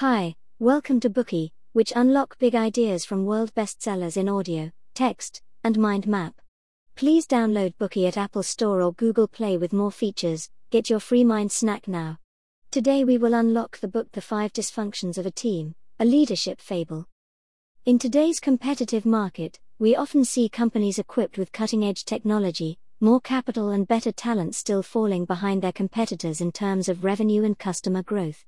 Hi, welcome to Bookey, which unlock big ideas from world bestsellers in audio, text, and mind map. Please download Bookey at Apple Store or Google Play with more features. Get your free mind snack now. Today we will unlock the book The 5 Dysfunctions of a Team, a leadership fable. In today's competitive market, we often see companies equipped with cutting edge technology, more capital, and better talent still falling behind their competitors in terms of revenue and customer growth.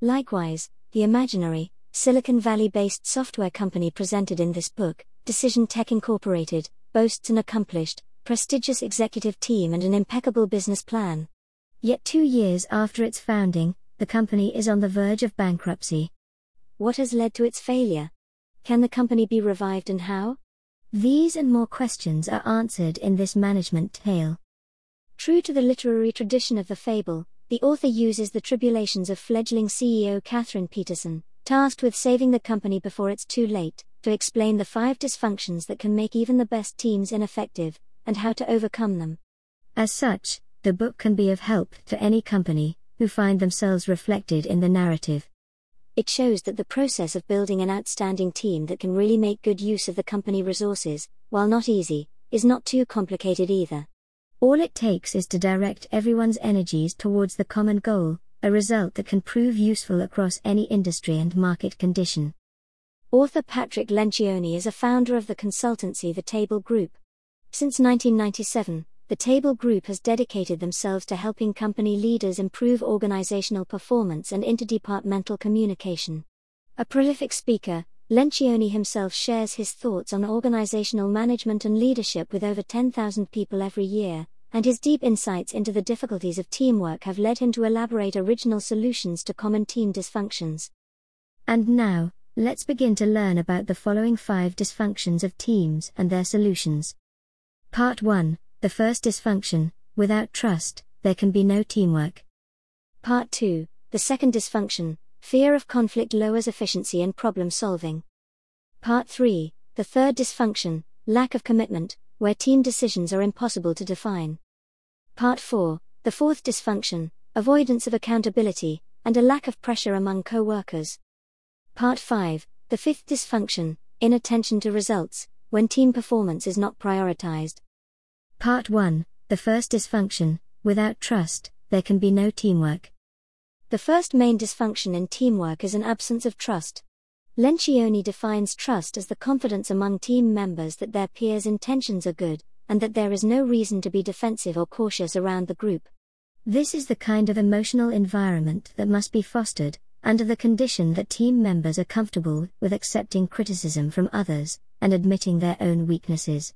Likewise, the imaginary, Silicon Valley based software company presented in this book, Decision Tech Incorporated, boasts an accomplished, prestigious executive team and an impeccable business plan. Yet two years after its founding, the company is on the verge of bankruptcy. What has led to its failure? Can the company be revived and how? These and more questions are answered in this management tale. True to the literary tradition of the fable, the author uses the tribulations of fledgling CEO Kathryn Petersen, tasked with saving the company before it's too late, to explain the five dysfunctions that can make even the best teams ineffective, and how to overcome them. As such, the book can be of help to any company who find themselves reflected in the narrative. It shows that the process of building an outstanding team that can really make good use of the company resources, while not easy, is not too complicated either. All it takes is to direct everyone's energies towards the common goal, a result that can prove useful across any industry and market condition. Author Patrick Lencioni is a founder of the consultancy The Table Group. Since 1997, The Table Group has dedicated themselves to helping company leaders improve organizational performance and interdepartmental communication. A prolific speaker, Lencioni himself shares his thoughts on organizational management and leadership with over 10,000 people every year, and his deep insights into the difficulties of teamwork have led him to elaborate original solutions to common team dysfunctions. And now, let's begin to learn about the following five dysfunctions of teams and their solutions. Part 1 The first dysfunction without trust, there can be no teamwork. Part 2 The second dysfunction Fear of conflict lowers efficiency and problem solving. Part 3 The third dysfunction Lack of commitment, where team decisions are impossible to define. Part 4 The fourth dysfunction Avoidance of accountability, and a lack of pressure among co workers. Part 5 The fifth dysfunction Inattention to results, when team performance is not prioritized. Part 1 The first dysfunction Without trust, there can be no teamwork. The first main dysfunction in teamwork is an absence of trust. Lencioni defines trust as the confidence among team members that their peers' intentions are good, and that there is no reason to be defensive or cautious around the group. This is the kind of emotional environment that must be fostered, under the condition that team members are comfortable with accepting criticism from others, and admitting their own weaknesses.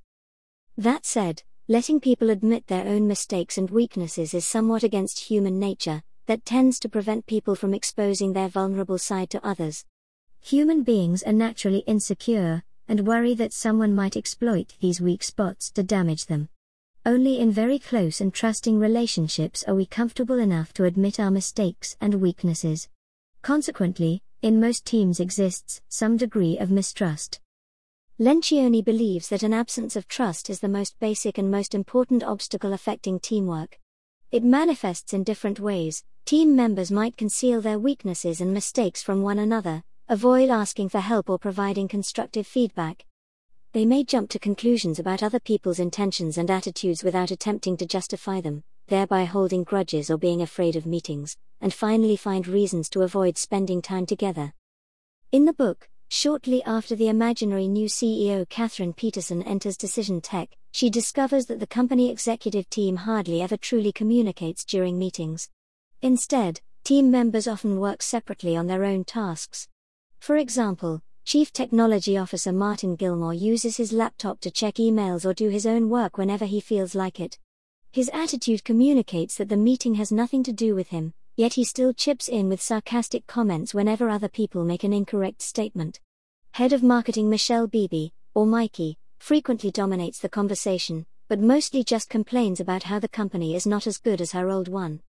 That said, letting people admit their own mistakes and weaknesses is somewhat against human nature, that tends to prevent people from exposing their vulnerable side to others. Human beings are naturally insecure, and worry that someone might exploit these weak spots to damage them. Only in very close and trusting relationships are we comfortable enough to admit our mistakes and weaknesses. Consequently, in most teams exists some degree of mistrust. Lencioni believes that an absence of trust is the most basic and most important obstacle affecting teamwork. It manifests in different ways, Team members might conceal their weaknesses and mistakes from one another, avoid asking for help or providing constructive feedback. They may jump to conclusions about other people's intentions and attitudes without attempting to justify them, thereby holding grudges or being afraid of meetings, and finally find reasons to avoid spending time together. In the book, Shortly after the imaginary new CEO Kathryn Petersen enters Decision Tech, she discovers that the company executive team hardly ever truly communicates during meetings. Instead, team members often work separately on their own tasks. For example, Chief Technology Officer Martin Gilmore uses his laptop to check emails or do his own work whenever he feels like it. His attitude communicates that the meeting has nothing to do with him, yet he still chips in with sarcastic comments whenever other people make an incorrect statement. Head of Marketing Michelle Beebe, or Mikey, frequently dominates the conversation, but mostly just complains about how the company is not as good as her old one.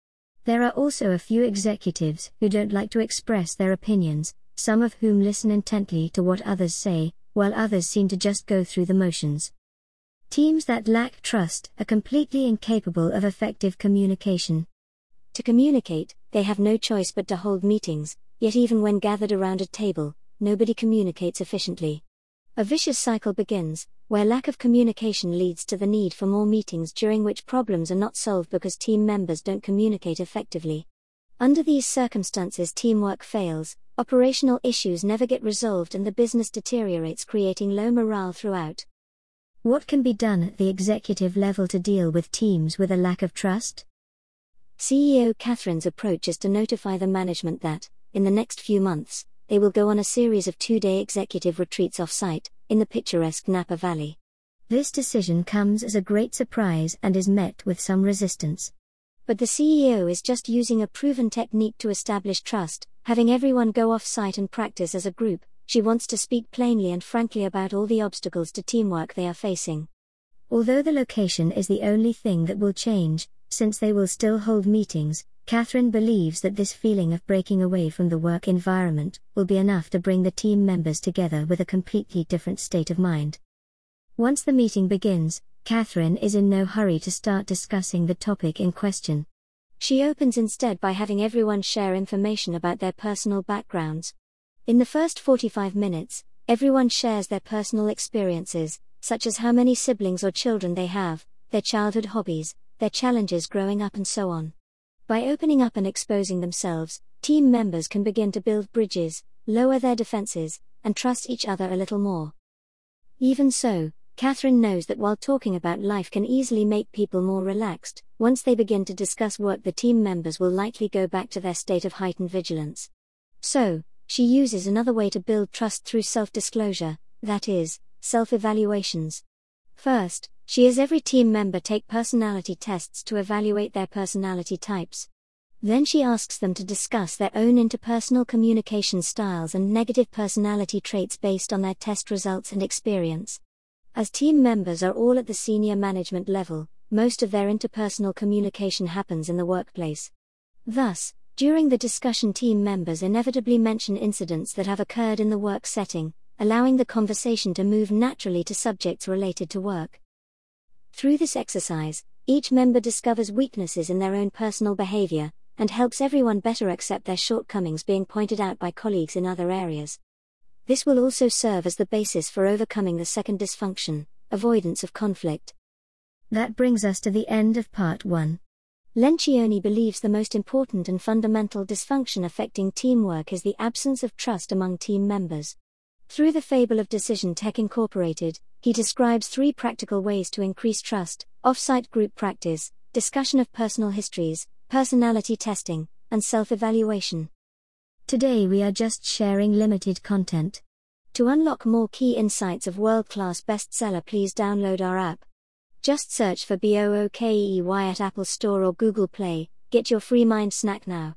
There are also a few executives who don't like to express their opinions, some of whom listen intently to what others say, while others seem to just go through the motions. Teams that lack trust are completely incapable of effective communication. To communicate, they have no choice but to hold meetings, yet, even when gathered around a table, nobody communicates efficiently. A vicious cycle begins, where lack of communication leads to the need for more meetings during which problems are not solved because team members don't communicate effectively. Under these circumstances, teamwork fails, operational issues never get resolved, and the business deteriorates, creating low morale throughout. What can be done at the executive level to deal with teams with a lack of trust? CEO Kathryn's approach is to notify the management that, in the next few months, they will go on a series of two day executive retreats off site, in the picturesque Napa Valley. This decision comes as a great surprise and is met with some resistance. But the CEO is just using a proven technique to establish trust, having everyone go off site and practice as a group. She wants to speak plainly and frankly about all the obstacles to teamwork they are facing. Although the location is the only thing that will change, since they will still hold meetings, Kathryn believes that this feeling of breaking away from the work environment will be enough to bring the team members together with a completely different state of mind. Once the meeting begins, Kathryn is in no hurry to start discussing the topic in question. She opens instead by having everyone share information about their personal backgrounds. In the first 45 minutes, everyone shares their personal experiences, such as how many siblings or children they have, their childhood hobbies, their challenges growing up, and so on. By opening up and exposing themselves, team members can begin to build bridges, lower their defenses, and trust each other a little more. Even so, Kathryn knows that while talking about life can easily make people more relaxed, once they begin to discuss work, the team members will likely go back to their state of heightened vigilance. So, she uses another way to build trust through self disclosure, that is, self evaluations. First, she has every team member take personality tests to evaluate their personality types. Then she asks them to discuss their own interpersonal communication styles and negative personality traits based on their test results and experience. As team members are all at the senior management level, most of their interpersonal communication happens in the workplace. Thus, during the discussion, team members inevitably mention incidents that have occurred in the work setting, allowing the conversation to move naturally to subjects related to work. Through this exercise, each member discovers weaknesses in their own personal behavior, and helps everyone better accept their shortcomings being pointed out by colleagues in other areas. This will also serve as the basis for overcoming the second dysfunction avoidance of conflict. That brings us to the end of part 1. Lencioni believes the most important and fundamental dysfunction affecting teamwork is the absence of trust among team members. Through the fable of Decision Tech Incorporated, he describes three practical ways to increase trust off site group practice, discussion of personal histories, personality testing, and self evaluation. Today we are just sharing limited content. To unlock more key insights of world class bestseller, please download our app. Just search for BOOKEY at Apple Store or Google Play, get your free mind snack now.